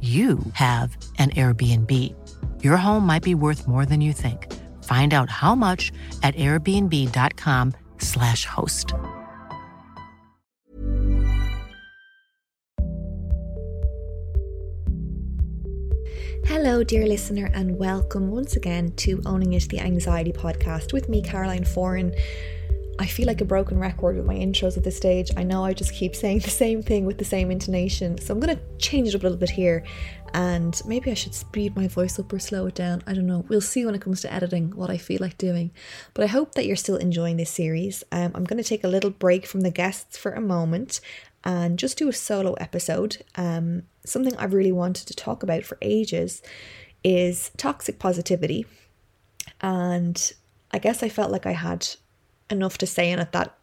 you have an Airbnb. Your home might be worth more than you think. Find out how much at airbnb.com/slash host. Hello, dear listener, and welcome once again to Owning It the Anxiety podcast with me, Caroline Foran. I feel like a broken record with my intros at this stage. I know I just keep saying the same thing with the same intonation, so I'm going to change it up a little bit here and maybe I should speed my voice up or slow it down. I don't know. We'll see when it comes to editing what I feel like doing. But I hope that you're still enjoying this series. Um, I'm going to take a little break from the guests for a moment and just do a solo episode. Um, something I've really wanted to talk about for ages is toxic positivity. And I guess I felt like I had enough to say in it that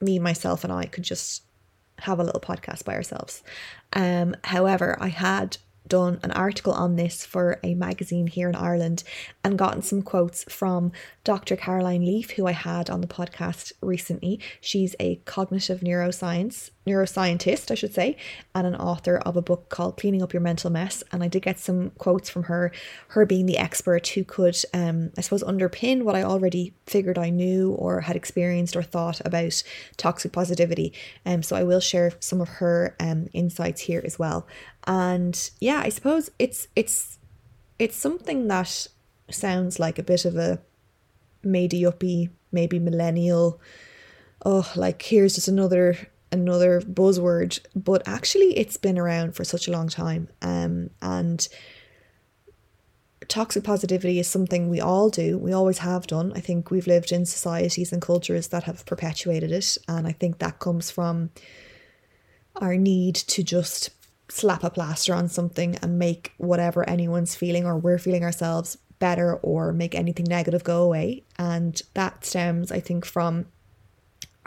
me, myself, and I could just have a little podcast by ourselves. Um, however, I had done an article on this for a magazine here in Ireland and gotten some quotes from Dr. Caroline Leaf, who I had on the podcast recently. She's a cognitive neuroscience neuroscientist, I should say, and an author of a book called Cleaning Up Your Mental Mess. And I did get some quotes from her, her being the expert who could, um, I suppose, underpin what I already figured I knew or had experienced or thought about toxic positivity. Um, so I will share some of her um, insights here as well. And yeah, I suppose it's it's it's something that sounds like a bit of a uppy, maybe millennial. Oh, like here's just another another buzzword, but actually it's been around for such a long time. Um, and toxic positivity is something we all do. We always have done. I think we've lived in societies and cultures that have perpetuated it, and I think that comes from our need to just slap a plaster on something and make whatever anyone's feeling or we're feeling ourselves better or make anything negative go away. And that stems, I think, from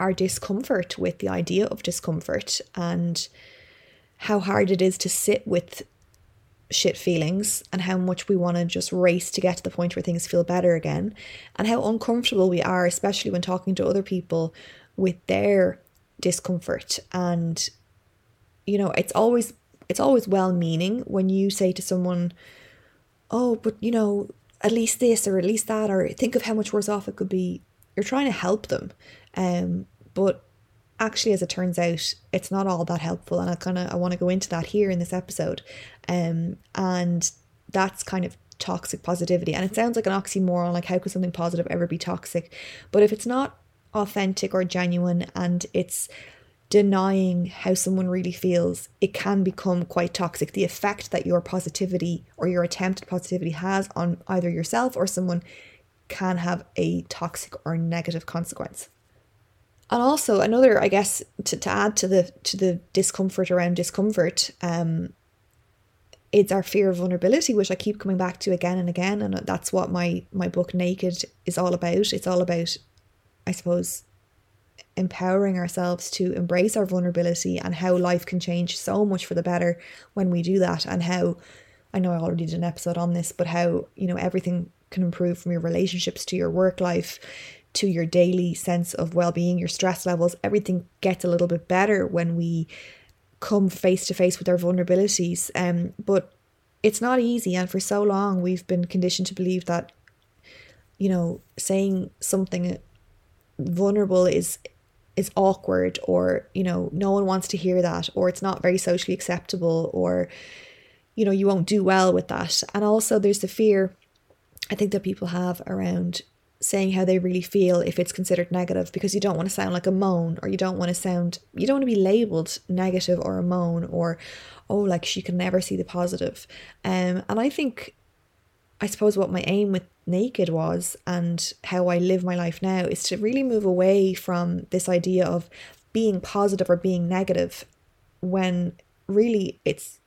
our discomfort with the idea of discomfort and how hard it is to sit with shit feelings and how much we want to just race to get to the point where things feel better again and how uncomfortable we are especially when talking to other people with their discomfort. And you know it's always it's always well meaning when you say to someone oh but you know at least this or at least that or think of how much worse off it could be. You're trying to help them um but actually as it turns out it's not all that helpful and i kind of i want to go into that here in this episode um and that's kind of toxic positivity and it sounds like an oxymoron like how could something positive ever be toxic but if it's not authentic or genuine and it's denying how someone really feels, it can become quite toxic. The effect that your positivity or your attempt at positivity has on either yourself or someone can have a toxic or negative consequence. And also another, I guess, to, to add to the to the discomfort around discomfort, um, it's our fear of vulnerability which i keep coming back to again and again. And that's what my my book naked is all about. It's all about i suppose empowering ourselves to embrace our vulnerability and how life can change so much for the better when we do that. And how I know I already did an episode on this but how you know everything can improve from your relationships to your work life to your daily sense of well-being your stress levels everything gets a little bit better when we come face to face with our vulnerabilities. Um but it's not easy and for so long we've been conditioned to believe that you know saying something vulnerable is is awkward or you know no one wants to hear that or it's not very socially acceptable or you know you won't do well with that. And also there's the fear i think that people have around saying how they really feel if it's considered negative because you don't want to sound like a moan or you don't want to sound you don't want to be labeled negative or a moan or oh like she can never see the positive. Um and i think i suppose what my aim with naked was and how I live my life now is to really move away from this idea of being positive or being negative when really it's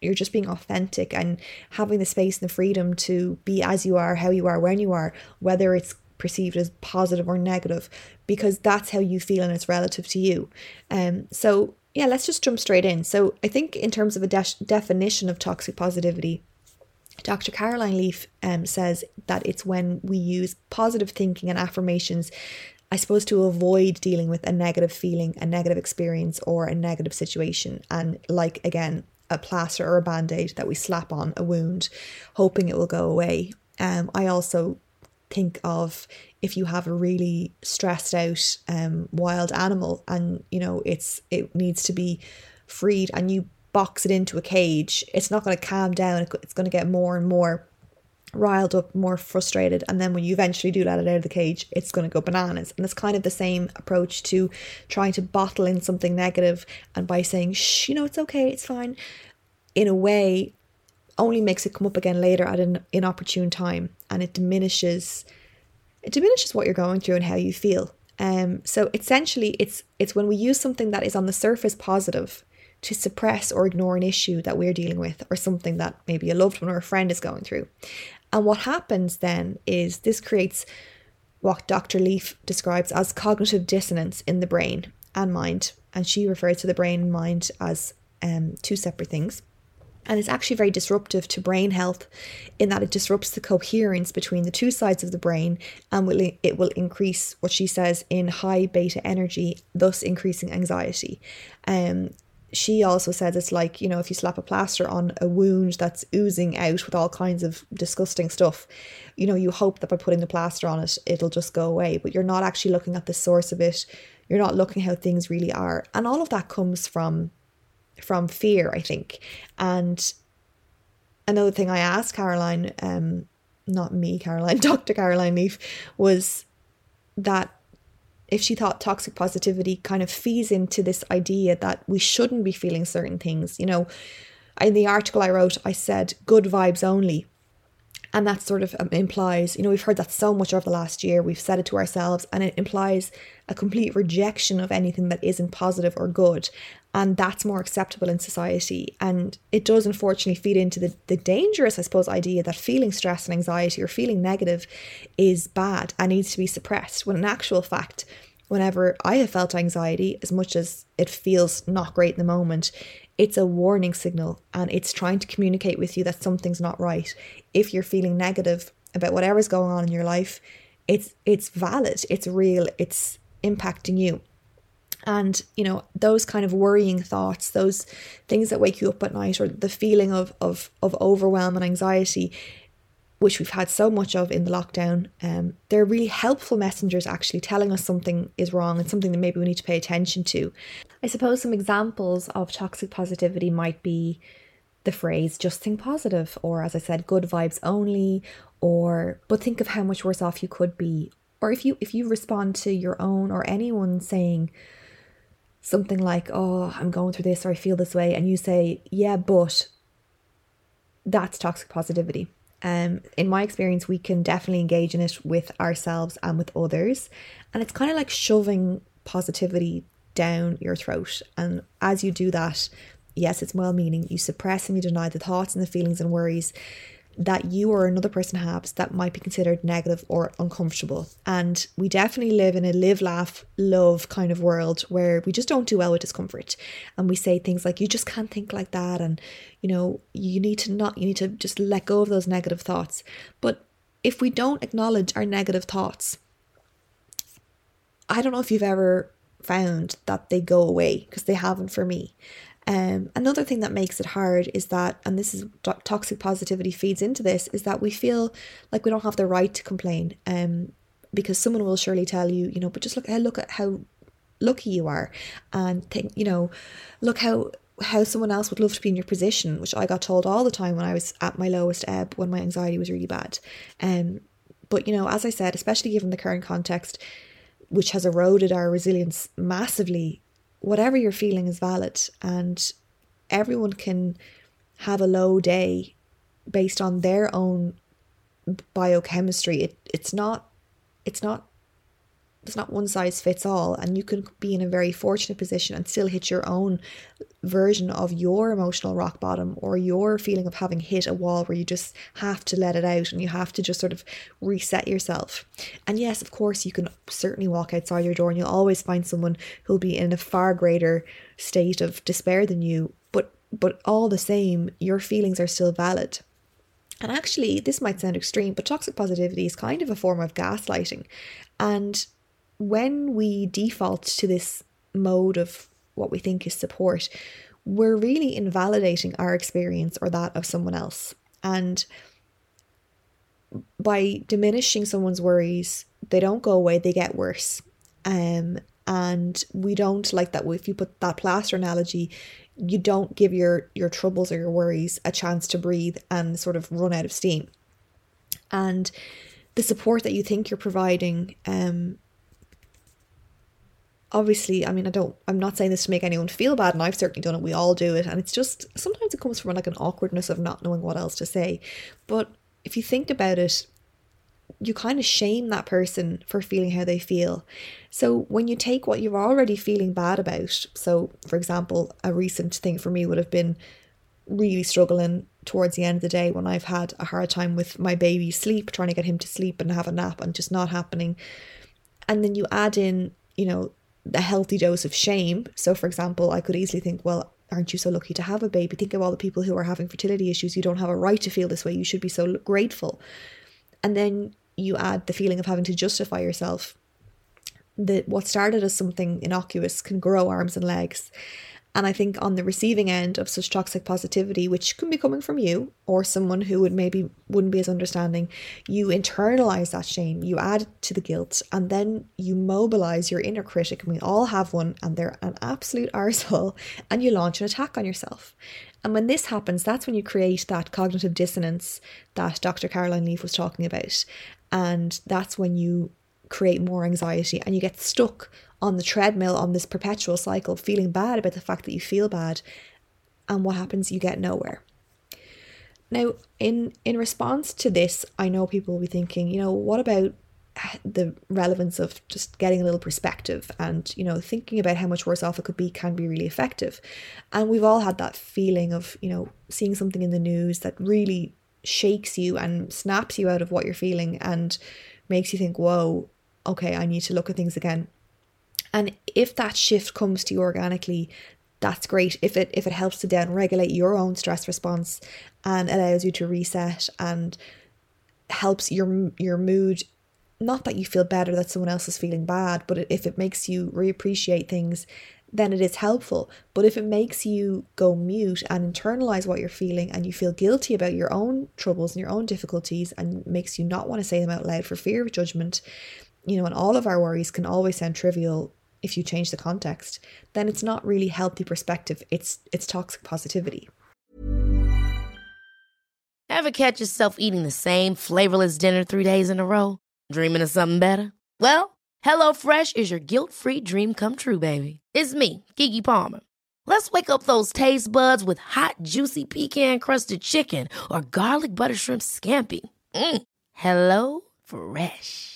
you're just being authentic and having the space and the freedom to be as you are, how you are, when you are, whether it's perceived as positive or negative, because that's how you feel and it's relative to you. Um, so yeah, let's just jump straight in. So I think in terms of a de- definition of toxic positivity, Dr. Caroline Leaf um, says that it's when we use positive thinking and affirmations, I suppose, to avoid dealing with a negative feeling, a negative experience, or a negative situation. And like, again, a plaster or a band aid that we slap on a wound, hoping it will go away. Um, I also think of if you have a really stressed out um, wild animal and you know it's it needs to be freed and you box it into a cage, it's not going to calm down. It's going to get more and more riled up, more frustrated. And then when you eventually do let it out of the cage, it's going to go bananas. And it's kind of the same approach to trying to bottle in something negative and by saying, shh, you know, it's okay, it's fine, in a way, only makes it come up again later at an inopportune time and it diminishes it diminishes what you're going through and how you feel. Um, so essentially it's it's when we use something that is on the surface positive to suppress or ignore an issue that we're dealing with or something that maybe a loved one or a friend is going through. And what happens then is this creates what Dr. Leaf describes as cognitive dissonance in the brain and mind. And she refers to the brain and mind as um, two separate things. And it's actually very disruptive to brain health in that it disrupts the coherence between the two sides of the brain and will, it will increase what she says in high beta energy, thus increasing anxiety. Um, she also says it's like, you know, if you slap a plaster on a wound that's oozing out with all kinds of disgusting stuff, you know, you hope that by putting the plaster on it, it'll just go away. But you're not actually looking at the source of it. You're not looking how things really are. And all of that comes from from fear, I think. And another thing I asked Caroline, um, not me, Caroline, Dr. Caroline Leaf, was that if she thought toxic positivity kind of feeds into this idea that we shouldn't be feeling certain things. You know, in the article I wrote, I said good vibes only. And that sort of um, implies, you know, we've heard that so much over the last year, we've said it to ourselves, and it implies a complete rejection of anything that isn't positive or good. And that's more acceptable in society. And it does unfortunately feed into the, the dangerous, I suppose, idea that feeling stress and anxiety or feeling negative is bad and needs to be suppressed. When in actual fact, whenever I have felt anxiety, as much as it feels not great in the moment, it's a warning signal and it's trying to communicate with you that something's not right. If you're feeling negative about whatever's going on in your life, it's it's valid, it's real, it's impacting you. And you know, those kind of worrying thoughts, those things that wake you up at night or the feeling of of of overwhelm and anxiety, which we've had so much of in the lockdown, um, they're really helpful messengers actually telling us something is wrong and something that maybe we need to pay attention to. I suppose some examples of toxic positivity might be the phrase just think positive, or as I said, good vibes only, or but think of how much worse off you could be. Or if you if you respond to your own or anyone saying something like, Oh, I'm going through this or I feel this way, and you say, Yeah, but that's toxic positivity um, in my experience, we can definitely engage in it with ourselves and with others. And it's kind of like shoving positivity down your throat. And as you do that, yes, it's well meaning, you suppress and you deny the thoughts and the feelings and worries that you or another person has that might be considered negative or uncomfortable. And we definitely live in a live, laugh, love kind of world where we just don't do well with discomfort. And we say things like, you just can't think like that. And, you know, you need to not, you need to just let go of those negative thoughts. But if we don't acknowledge our negative thoughts, I don't know if you've ever found that they go away because they haven't for me. Um, another thing that makes it hard is that, and this is toxic positivity feeds into this, is that we feel like we don't have the right to complain. Um, because someone will surely tell you, you know, but just look, look at how lucky you are, and think, you know, look how how someone else would love to be in your position, which I got told all the time when I was at my lowest ebb when my anxiety was really bad. Um, but you know, as I said, especially given the current context, which has eroded our resilience massively whatever you're feeling is valid and everyone can have a low day based on their own biochemistry. It, it's not it's not it's not one size fits all and you can be in a very fortunate position and still hit your own version of your emotional rock bottom or your feeling of having hit a wall where you just have to let it out and you have to just sort of reset yourself and yes of course you can certainly walk outside your door and you'll always find someone who'll be in a far greater state of despair than you but but all the same your feelings are still valid and actually, this might sound extreme, but toxic positivity is kind of a form of gaslighting. And when we default to this mode of what we think is support, we're really invalidating our experience or that of someone else. And by diminishing someone's worries, they don't go away, they get worse. Um, and we don't like that. If you put that plaster analogy, you don't give your your troubles or your worries a chance to breathe and sort of run out of steam. And the support that you think you're providing um, obviously, I mean, I don't, I'm not saying this to make anyone feel bad, and I've certainly done it. We all do it. And it's just sometimes it comes from like an awkwardness of not knowing what else to say. But if you think about it, you kind of shame that person for feeling how they feel. So when you take what you're already feeling bad about, so for example, a recent thing for me would have been really struggling towards the end of the day when I've had a hard time with my baby sleep, trying to get him to sleep and have a nap and just not happening. And then you add in, you know, a healthy dose of shame. So, for example, I could easily think, well, aren't you so lucky to have a baby? Think of all the people who are having fertility issues. You don't have a right to feel this way. You should be so grateful. And then you add the feeling of having to justify yourself. That what started as something innocuous can grow arms and legs. And I think on the receiving end of such toxic positivity, which can be coming from you or someone who would maybe wouldn't be as understanding, you internalize that shame, you add to the guilt, and then you mobilize your inner critic, and we all have one, and they're an absolute arsehole, and you launch an attack on yourself. And when this happens, that's when you create that cognitive dissonance that Dr. Caroline Leaf was talking about. And that's when you create more anxiety and you get stuck on the treadmill on this perpetual cycle, of feeling bad about the fact that you feel bad. And what happens? You get nowhere. Now, in in response to this, I know people will be thinking, you know, what about the relevance of just getting a little perspective and you know thinking about how much worse off it could be can be really effective and we've all had that feeling of you know seeing something in the news that really shakes you and snaps you out of what you're feeling and makes you think whoa okay i need to look at things again and if that shift comes to you organically, that's great. If it if it helps to down regulate your own stress response and allows you to reset and helps your your mood not that you feel better that someone else is feeling bad, but if it makes you reappreciate things, then it is helpful. But if it makes you go mute and internalize what you're feeling and you feel guilty about your own troubles and your own difficulties and makes you not want to say them out loud for fear of judgment, you know, and all of our worries can always sound trivial if you change the context, then it's not really healthy perspective. It's it's toxic positivity. Ever catch yourself eating the same flavorless dinner three days in a row? Dreaming of something better? Well, HelloFresh is your guilt-free dream come true, baby. It's me, Keke Palmer. Let's wake up those taste buds with hot, juicy pecan-crusted chicken or garlic butter shrimp scampi. Mm. Hello Fresh.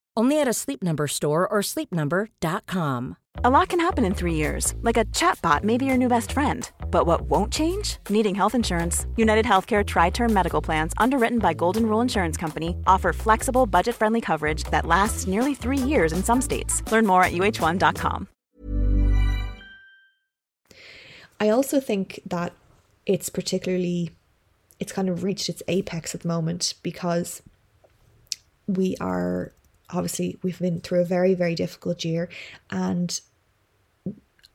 Only at a Sleep Number store or sleepnumber.com. A lot can happen in three years, like a chatbot may be your new best friend. But what won't change? Needing health insurance. United Healthcare Tri Term Medical Plans, underwritten by Golden Rule Insurance Company, offer flexible, budget friendly coverage that lasts nearly three years in some states. Learn more at uh1.com. I also think that it's particularly, it's kind of reached its apex at the moment because we are obviously we've been through a very very difficult year and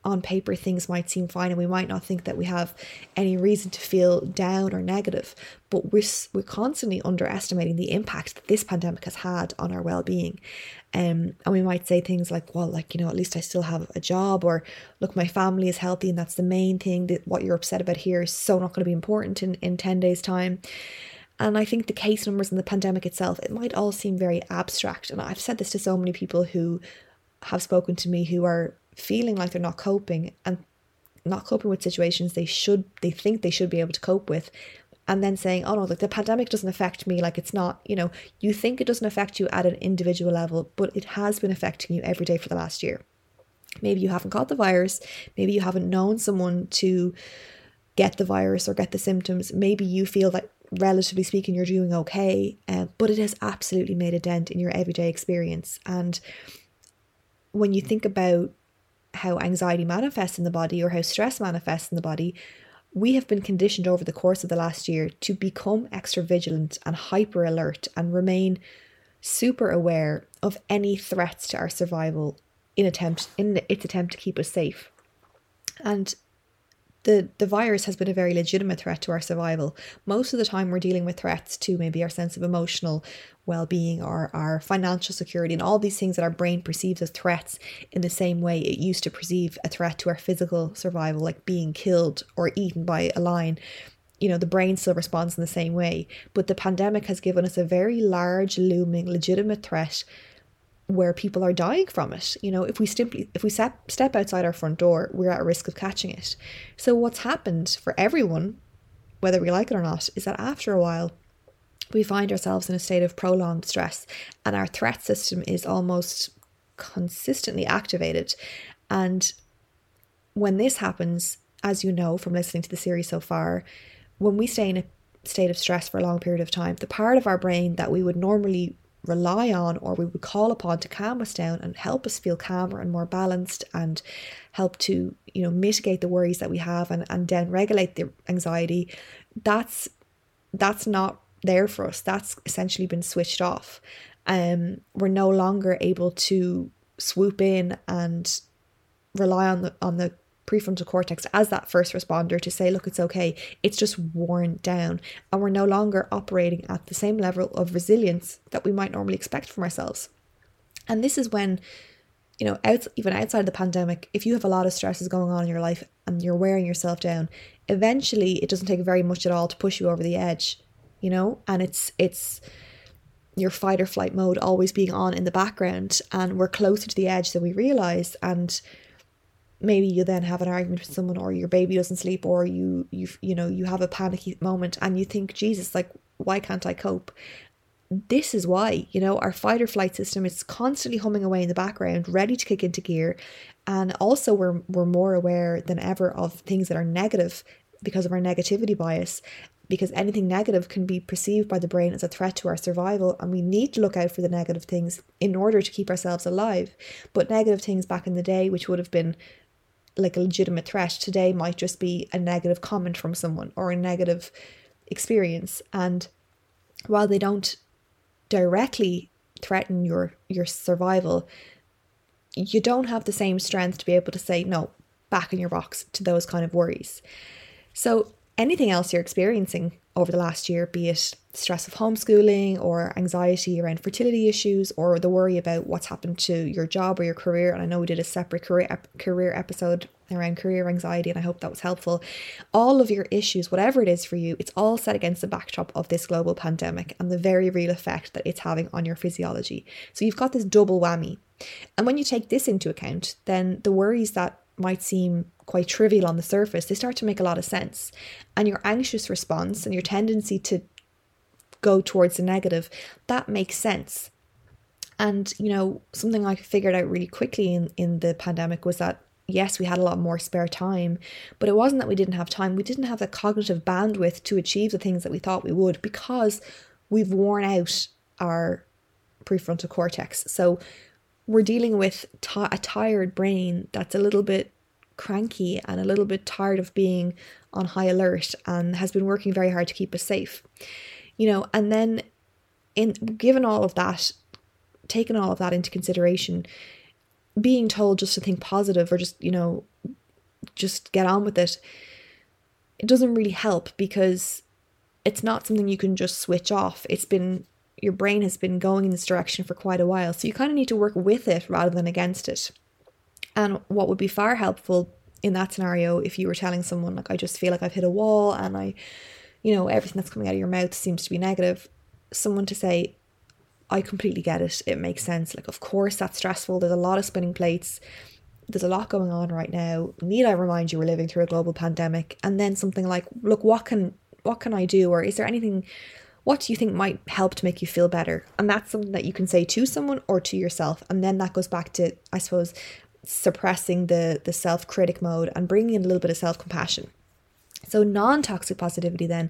on paper things might seem fine and we might not think that we have any reason to feel down or negative but we're, we're constantly underestimating the impact that this pandemic has had on our well-being. Um, and we might say things like well like you know at least i still have a job or look my family is healthy and that's the main thing that what you're upset about here is so not going to be important in, in 10 days time and I think the case numbers and the pandemic itself, it might all seem very abstract. And I've said this to so many people who have spoken to me who are feeling like they're not coping and not coping with situations they should, they think they should be able to cope with. And then saying, oh no, like the pandemic doesn't affect me. Like it's not, you know, you think it doesn't affect you at an individual level, but it has been affecting you every day for the last year. Maybe you haven't caught the virus. Maybe you haven't known someone to get the virus or get the symptoms. Maybe you feel that relatively speaking, you're doing okay, uh, but it has absolutely made a dent in your everyday experience. And when you think about how anxiety manifests in the body or how stress manifests in the body, we have been conditioned over the course of the last year to become extra vigilant and hyper alert and remain super aware of any threats to our survival in attempt in its attempt to keep us safe. And the, the virus has been a very legitimate threat to our survival. Most of the time, we're dealing with threats to maybe our sense of emotional well being or our financial security, and all these things that our brain perceives as threats in the same way it used to perceive a threat to our physical survival, like being killed or eaten by a lion. You know, the brain still responds in the same way. But the pandemic has given us a very large, looming, legitimate threat where people are dying from it. You know, if we simply if we step step outside our front door, we're at risk of catching it. So what's happened for everyone, whether we like it or not, is that after a while we find ourselves in a state of prolonged stress and our threat system is almost consistently activated. And when this happens, as you know from listening to the series so far, when we stay in a state of stress for a long period of time, the part of our brain that we would normally rely on or we would call upon to calm us down and help us feel calmer and more balanced and help to you know mitigate the worries that we have and, and then regulate the anxiety that's that's not there for us. That's essentially been switched off. Um we're no longer able to swoop in and rely on the on the prefrontal cortex as that first responder to say, look, it's okay. It's just worn down. And we're no longer operating at the same level of resilience that we might normally expect from ourselves. And this is when, you know, out, even outside of the pandemic, if you have a lot of stresses going on in your life and you're wearing yourself down, eventually it doesn't take very much at all to push you over the edge, you know? And it's, it's, your fight or flight mode always being on in the background and we're closer to the edge than we realize and maybe you then have an argument with someone or your baby doesn't sleep or you you you know you have a panicky moment and you think jesus like why can't i cope? This is why you know our fight or flight system is constantly humming away in the background ready to kick into gear. And also we're we're more aware than ever of things that are negative because of our negativity bias because anything negative can be perceived by the brain as a threat to our survival and we need to look out for the negative things in order to keep ourselves alive. But negative things back in the day which would have been like a legitimate threat today might just be a negative comment from someone or a negative experience and while they don't directly threaten your your survival you don't have the same strength to be able to say no back in your box to those kind of worries. So, anything else you're experiencing over the last year, be it stress of homeschooling or anxiety around fertility issues or the worry about what's happened to your job or your career. And I know we did a separate career ep- career episode around career anxiety, and I hope that was helpful. All of your issues, whatever it is for you, it's all set against the backdrop of this global pandemic and the very real effect that it's having on your physiology. So you've got this double whammy. And when you take this into account, then the worries that might seem quite trivial on the surface, they start to make a lot of sense. And your anxious response and your tendency to go towards the negative, that makes sense. And, you know, something I figured out really quickly in, in the pandemic was that yes, we had a lot more spare time, but it wasn't that we didn't have time. We didn't have the cognitive bandwidth to achieve the things that we thought we would because we've worn out our prefrontal cortex. So we're dealing with t- a tired brain that's a little bit cranky and a little bit tired of being on high alert and has been working very hard to keep us safe. You know, and then in given all of that, taking all of that into consideration, being told just to think positive or just, you know, just get on with it, it doesn't really help because it's not something you can just switch off. It's been your brain has been going in this direction for quite a while. So you kind of need to work with it rather than against it. And what would be far helpful in that scenario if you were telling someone like I just feel like I've hit a wall and I you know everything that's coming out of your mouth seems to be negative someone to say I completely get it. It makes sense. Like of course that's stressful. There's a lot of spinning plates. There's a lot going on right now. Need I remind you we're living through a global pandemic? And then something like look what can what can I do? Or is there anything what do you think might help to make you feel better? And that's something that you can say to someone or to yourself. And then that goes back to I suppose suppressing the the self-critic mode and bringing in a little bit of self-compassion. So non-toxic positivity then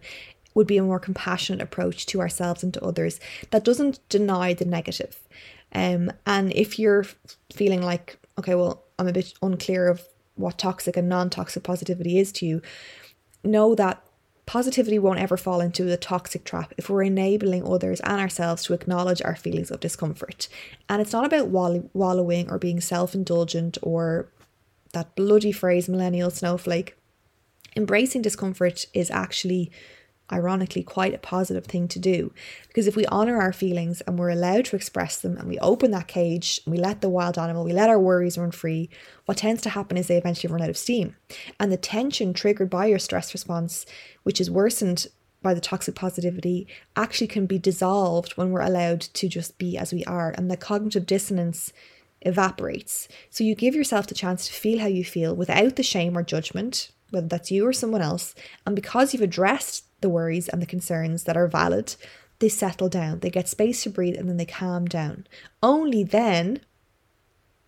would be a more compassionate approach to ourselves and to others that doesn't deny the negative. Um, and if you're feeling like, okay, well, I'm a bit unclear of what toxic and non toxic positivity is to you, know that Positivity won't ever fall into the toxic trap if we're enabling others and ourselves to acknowledge our feelings of discomfort. And it's not about wall- wallowing or being self indulgent or that bloody phrase, millennial snowflake. Embracing discomfort is actually ironically quite a positive thing to do. Because if we honor our feelings and we're allowed to express them and we open that cage and we let the wild animal we let our worries run free what tends to happen is they eventually run out of steam. And the tension triggered by your stress response which is worsened by the toxic positivity actually can be dissolved when we're allowed to just be as we are and the cognitive dissonance evaporates. So you give yourself the chance to feel how you feel without the shame or judgment whether that's you or someone else. And because you've addressed the worries and the concerns that are valid, they settle down, they get space to breathe, and then they calm down. Only then,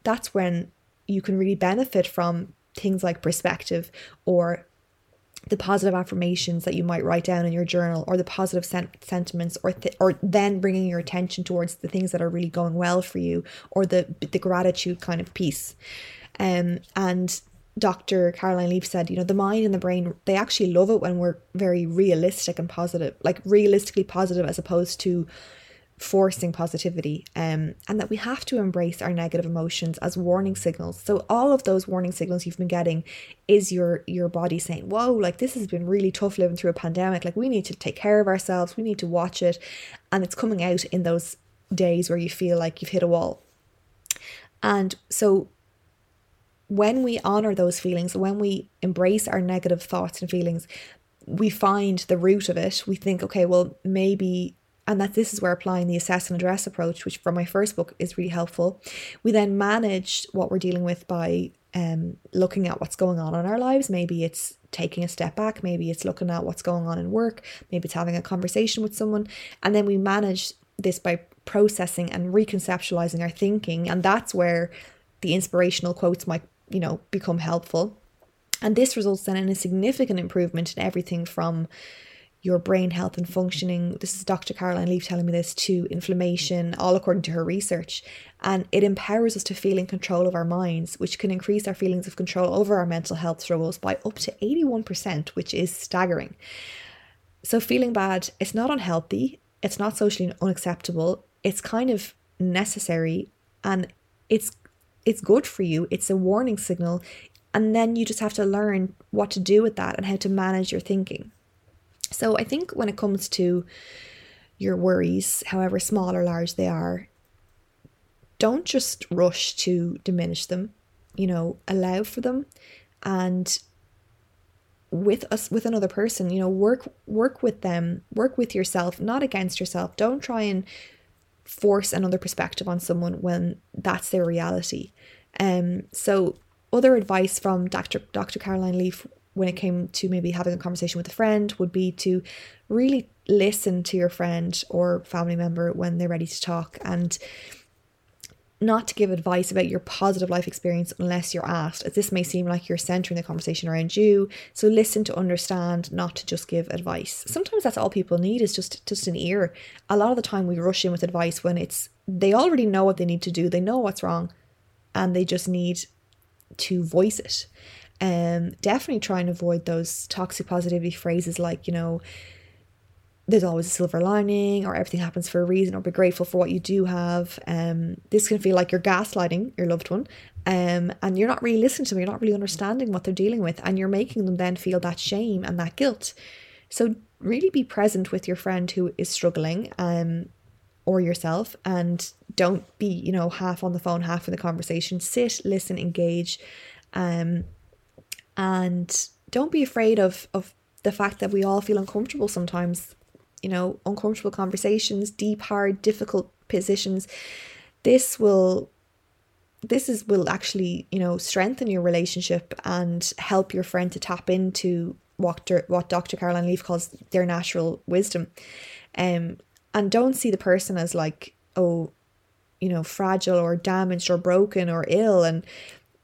that's when you can really benefit from things like perspective or the positive affirmations that you might write down in your journal or the positive sen- sentiments or th- or then bringing your attention towards the things that are really going well for you or the the gratitude kind of piece um and Dr. Caroline Leaf said, you know, the mind and the brain, they actually love it when we're very realistic and positive, like realistically positive as opposed to forcing positivity. Um, and that we have to embrace our negative emotions as warning signals. So all of those warning signals you've been getting is your your body saying, Whoa, like this has been really tough living through a pandemic. Like we need to take care of ourselves, we need to watch it. And it's coming out in those days where you feel like you've hit a wall. And so when we honor those feelings, when we embrace our negative thoughts and feelings, we find the root of it. We think, okay, well, maybe, and that this is where applying the assess and address approach, which from my first book is really helpful. We then manage what we're dealing with by um, looking at what's going on in our lives. Maybe it's taking a step back, maybe it's looking at what's going on in work, maybe it's having a conversation with someone, and then we manage this by processing and reconceptualizing our thinking, and that's where the inspirational quotes might you know, become helpful. And this results then in a significant improvement in everything from your brain health and functioning. This is Dr. Caroline Leaf telling me this to inflammation, all according to her research. And it empowers us to feel in control of our minds, which can increase our feelings of control over our mental health struggles by up to 81%, which is staggering. So, feeling bad, it's not unhealthy, it's not socially unacceptable, it's kind of necessary, and it's it's good for you. It's a warning signal. And then you just have to learn what to do with that and how to manage your thinking. So I think when it comes to your worries, however small or large they are, don't just rush to diminish them. You know, allow for them and with us with another person you know work work with them work with yourself not against yourself don't try and force another perspective on someone when that's their reality um so other advice from dr dr caroline leaf when it came to maybe having a conversation with a friend would be to really listen to your friend or family member when they're ready to talk and not to give advice about your positive life experience unless you're asked, as this may seem like you're centering the conversation around you. So listen to understand, not to just give advice. Sometimes that's all people need is just just an ear. A lot of the time we rush in with advice when it's they already know what they need to do, they know what's wrong, and they just need to voice it. Um, definitely try and avoid those toxic positivity phrases like, you know, there's always a silver lining or everything happens for a reason or be grateful for what you do have. Um this can feel like you're gaslighting your loved one um and you're not really listening to them. You're not really understanding what they're dealing with and you're making them then feel that shame and that guilt. So really be present with your friend who is struggling um or yourself and don't be you know half on the phone half in the conversation sit listen engage um and don't be afraid of of the fact that we all feel uncomfortable sometimes you know, uncomfortable conversations, deep, hard, difficult positions. This will this is will actually, you know, strengthen your relationship and help your friend to tap into what what Dr. Caroline Leaf calls their natural wisdom. Um and don't see the person as like, oh, you know, fragile or damaged or broken or ill and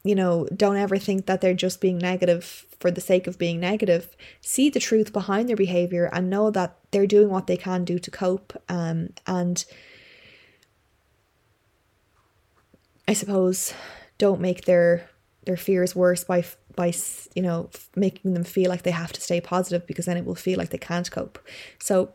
you know, don't ever think that they're just being negative for the sake of being negative. See the truth behind their behavior and know that they're doing what they can do to cope. Um, and I suppose don't make their their fears worse by by you know making them feel like they have to stay positive because then it will feel like they can't cope. So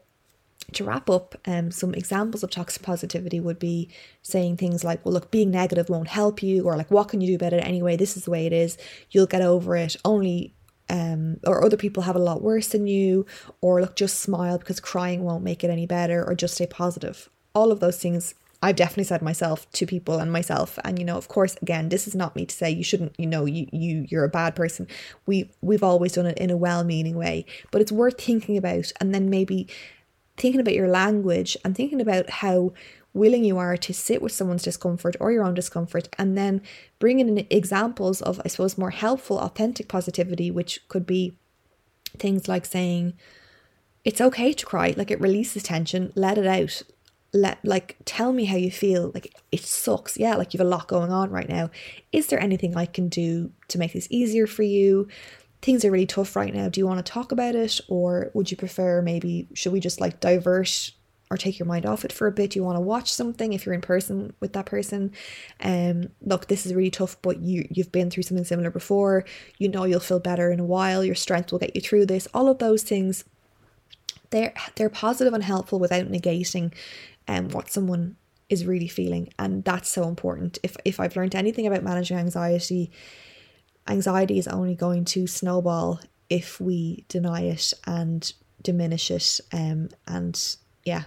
to wrap up, um, some examples of toxic positivity would be saying things like, well, look, being negative won't help you, or like, what can you do about it anyway? This is the way it is. You'll get over it. Only, um, or other people have a lot worse than you, or look, just smile because crying won't make it any better, or just stay positive. All of those things I've definitely said myself to people and myself. And you know, of course, again, this is not me to say you shouldn't, you know, you you you're a bad person. We we've always done it in a well-meaning way, but it's worth thinking about and then maybe thinking about your language and thinking about how willing you are to sit with someone's discomfort or your own discomfort and then bringing in examples of i suppose more helpful authentic positivity which could be things like saying it's okay to cry. Like it releases tension. Let it out. Let like tell me how you feel. Like it sucks. Yeah like you've a lot going on right now. Is there anything i can do to make this easier for you things are really tough right now. Do you want to talk about it? Or would you prefer maybe, should we just like divert or take your mind off it for a bit? Do you want to watch something if you're in person with that person? Um, look, this is really tough, but you you've been through something similar before. You know you'll feel better in a while. Your strength will get you through this. All of those things, they're they're positive and helpful without negating um what someone is really feeling, and that's so important. If if I've learned anything about managing anxiety, anxiety is only going to snowball if we deny it and diminish it. Um, and yeah,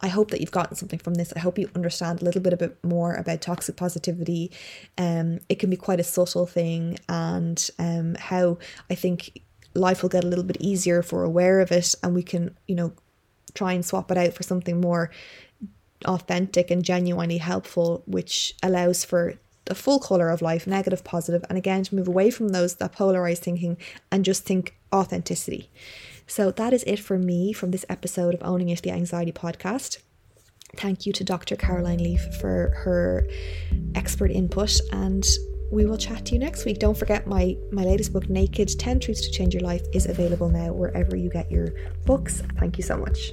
I hope that you've gotten something from this. I hope you understand a little bit, a bit more about toxic positivity. Um, it can be quite a subtle thing, and um, how I think life will get a little bit easier if we're aware of it, and we can, you know, try and swap it out for something more authentic and genuinely helpful, which allows for the full colour of life, negative, positive, and again to move away from those that polarize thinking and just think authenticity. So that is it for me from this episode of Owning It, the Anxiety Podcast. Thank you to Dr. Caroline Leaf for her expert input and we will chat to you next week. Don't forget my my latest book, Naked 10 Truths to Change Your Life, is available now wherever you get your books. Thank you so much.